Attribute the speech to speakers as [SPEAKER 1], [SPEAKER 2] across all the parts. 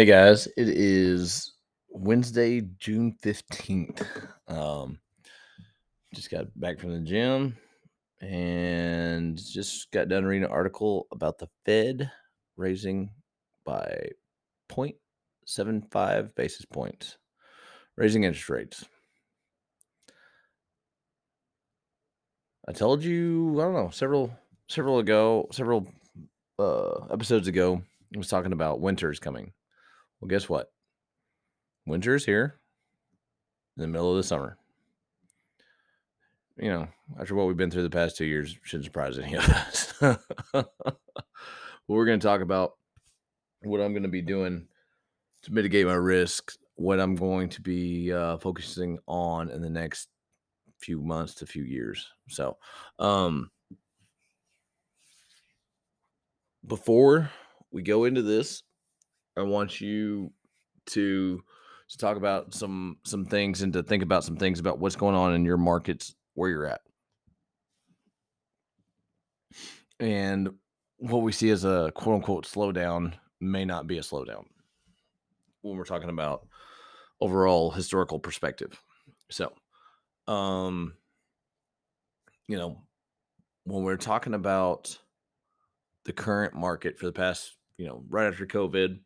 [SPEAKER 1] Hey guys, it is Wednesday, June 15th. Um, just got back from the gym and just got done reading an article about the Fed raising by 0.75 basis points, raising interest rates. I told you, I don't know, several several ago, several uh episodes ago, I was talking about winter's coming. Well, guess what? Winter is here in the middle of the summer. You know, after what we've been through the past two years, shouldn't surprise any of us. we're going to talk about what I'm going to be doing to mitigate my risk, what I'm going to be uh, focusing on in the next few months to few years. So, um, before we go into this, I want you to to talk about some some things and to think about some things about what's going on in your markets where you're at. And what we see as a quote unquote slowdown may not be a slowdown when we're talking about overall historical perspective. So, um, you know, when we're talking about the current market for the past, you know, right after COVID,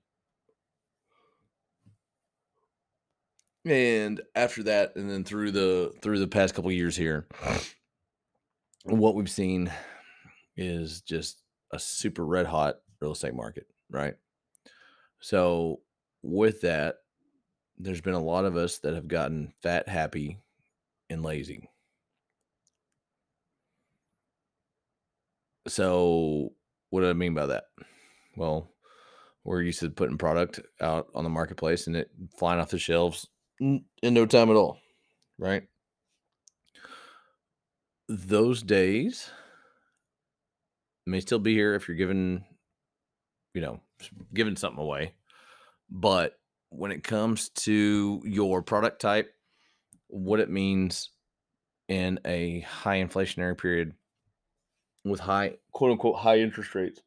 [SPEAKER 1] and after that, and then through the through the past couple years here, what we've seen is just a super red hot real estate market, right? So with that, there's been a lot of us that have gotten fat, happy, and lazy. So what do I mean by that? Well, we're used to putting product out on the marketplace and it flying off the shelves in no time at all, right? Those days may still be here if you're giving, you know, giving something away. But when it comes to your product type, what it means in a high inflationary period with high quote unquote high interest rates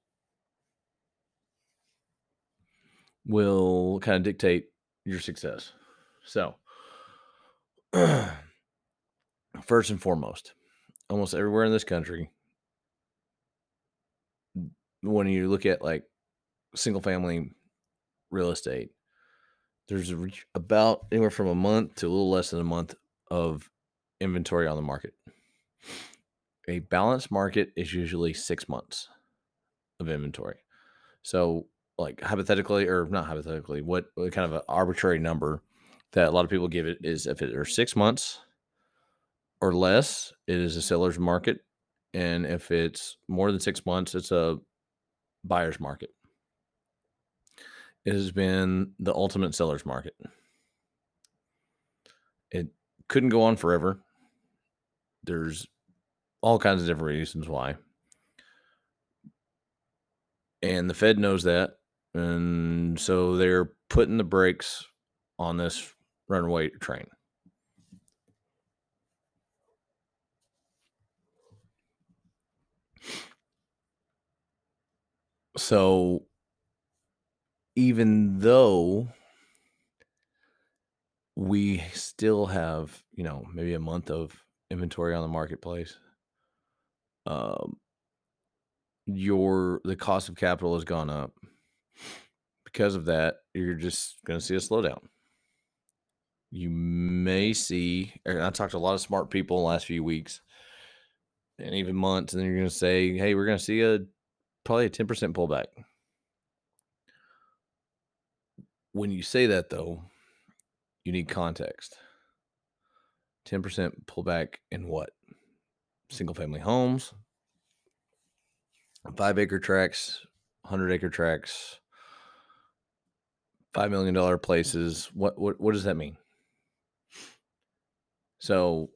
[SPEAKER 1] will kind of dictate your success. So, first and foremost, almost everywhere in this country, when you look at like single family real estate, there's about anywhere from a month to a little less than a month of inventory on the market. A balanced market is usually six months of inventory. So, like hypothetically, or not hypothetically, what, what kind of an arbitrary number that a lot of people give it is if it are six months or less, it is a seller's market. And if it's more than six months, it's a buyer's market. It has been the ultimate seller's market. It couldn't go on forever. There's all kinds of different reasons why. And the Fed knows that. And so they're putting the brakes on this runaway train. So even though we still have, you know, maybe a month of inventory on the marketplace, um, your the cost of capital has gone up. Because of that, you're just going to see a slowdown you may see, I talked to a lot of smart people in the last few weeks and even months, and then you're going to say, hey, we're going to see a probably a 10% pullback. When you say that, though, you need context. 10% pullback in what? Single family homes, five acre tracks, 100 acre tracks, $5 million places. What, what, what does that mean? So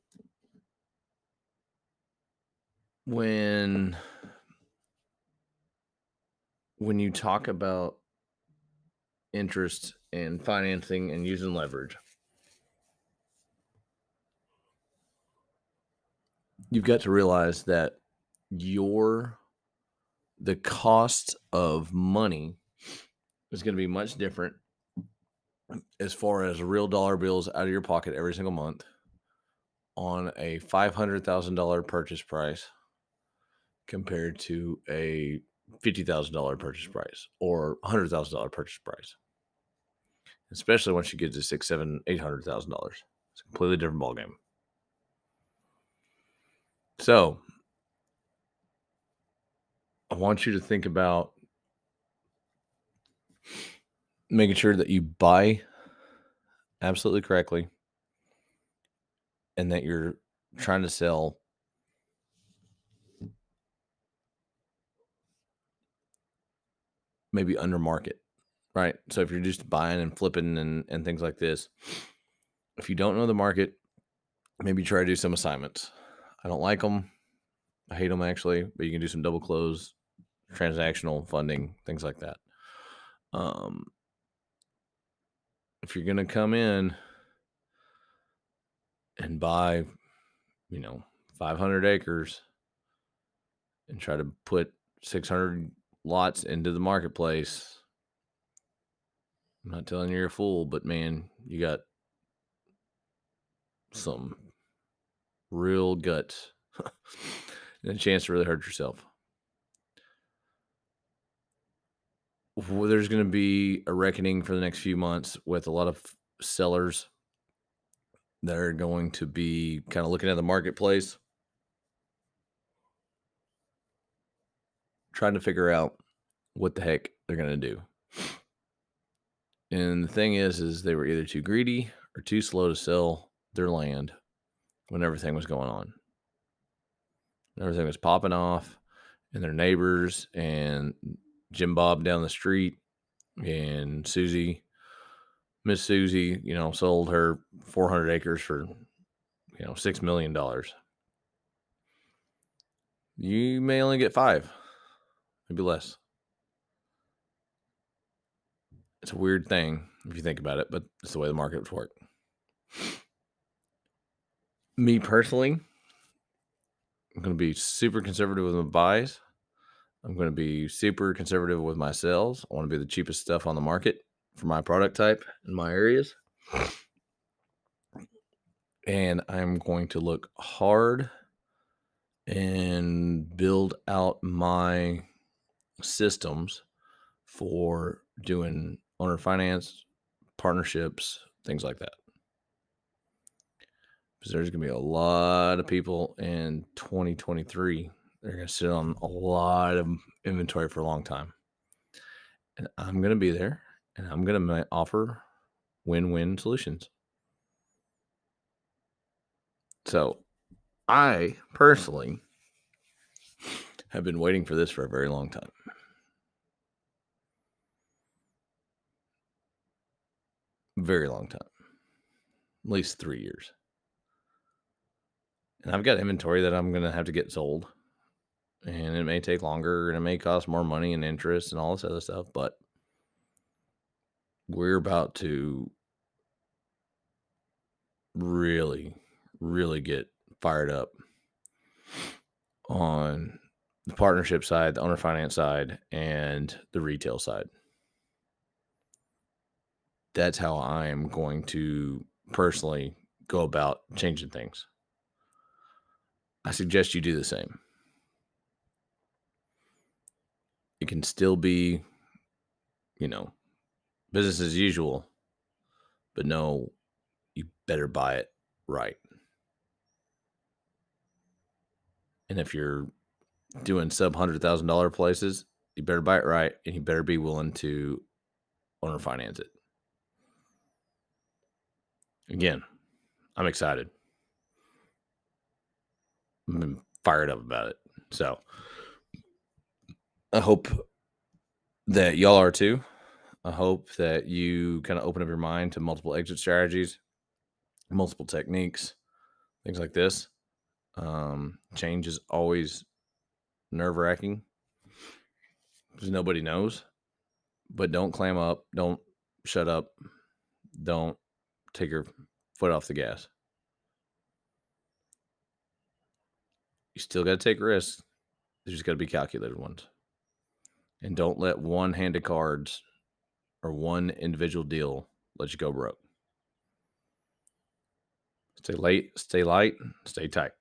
[SPEAKER 1] when when you talk about interest and financing and using leverage, you've got to realize that your the cost of money is going to be much different as far as real dollar bills out of your pocket every single month on a $500,000 purchase price compared to a $50,000 purchase mm-hmm. price or $100,000 purchase price. Especially once you get to six, seven, eight hundred thousand dollars. It's a completely different ballgame. So I want you to think about making sure that you buy absolutely correctly and that you're trying to sell maybe under market, right? So if you're just buying and flipping and, and things like this, if you don't know the market, maybe try to do some assignments. I don't like them. I hate them actually, but you can do some double close, transactional funding, things like that. Um, if you're going to come in buy, you know, 500 acres and try to put 600 lots into the marketplace, I'm not telling you you're a fool, but man, you got some real guts and a chance to really hurt yourself. there's going to be a reckoning for the next few months with a lot of sellers that are going to be kind of looking at the marketplace, trying to figure out what the heck they're going to do. And the thing is, is they were either too greedy or too slow to sell their land when everything was going on. Everything was popping off, and their neighbors and Jim Bob down the street and Susie, Miss Susie, you know, sold her 400 acres for, you know, $6 million. You may only get five, maybe less. It's a weird thing if you think about it, but it's the way the markets work. Me personally, I'm going to be super conservative with my buys. I'm going to be super conservative with my sales. I want to be the cheapest stuff on the market for my product type in my areas. And I'm going to look hard and build out my systems for doing owner finance, partnerships, things like that. Because there's going to be a lot of people in 2023 they're going to sit on a lot of inventory for a long time. And I'm going to be there and I'm going to offer win win solutions. So I personally have been waiting for this for a very long time. Very long time. At least three years. And I've got inventory that I'm going to have to get sold and it may take longer and it may cost more money and interest and all this other stuff, but we're about to really, really get fired up on the partnership side, the owner finance side, and the retail side. That's how I am going to personally go about changing things. I suggest you do the same. it can still be, you know, business as usual, but no, you better buy it right. And if you're doing sub hundred thousand dollar places, you better buy it right, and you better be willing to owner finance it. Again, I'm excited. I'm fired up about it. So I hope that y'all are too. I hope that you kind of open up your mind to multiple exit strategies, multiple techniques, things like this. Um, change is always nerve wracking because nobody knows. But don't clam up. Don't shut up. Don't take your foot off the gas. You still got to take risks. There's just got to be calculated ones and don't let one hand of cards or one individual deal let you go broke. Stay late, stay light, stay tight.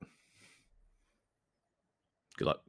[SPEAKER 1] Good luck.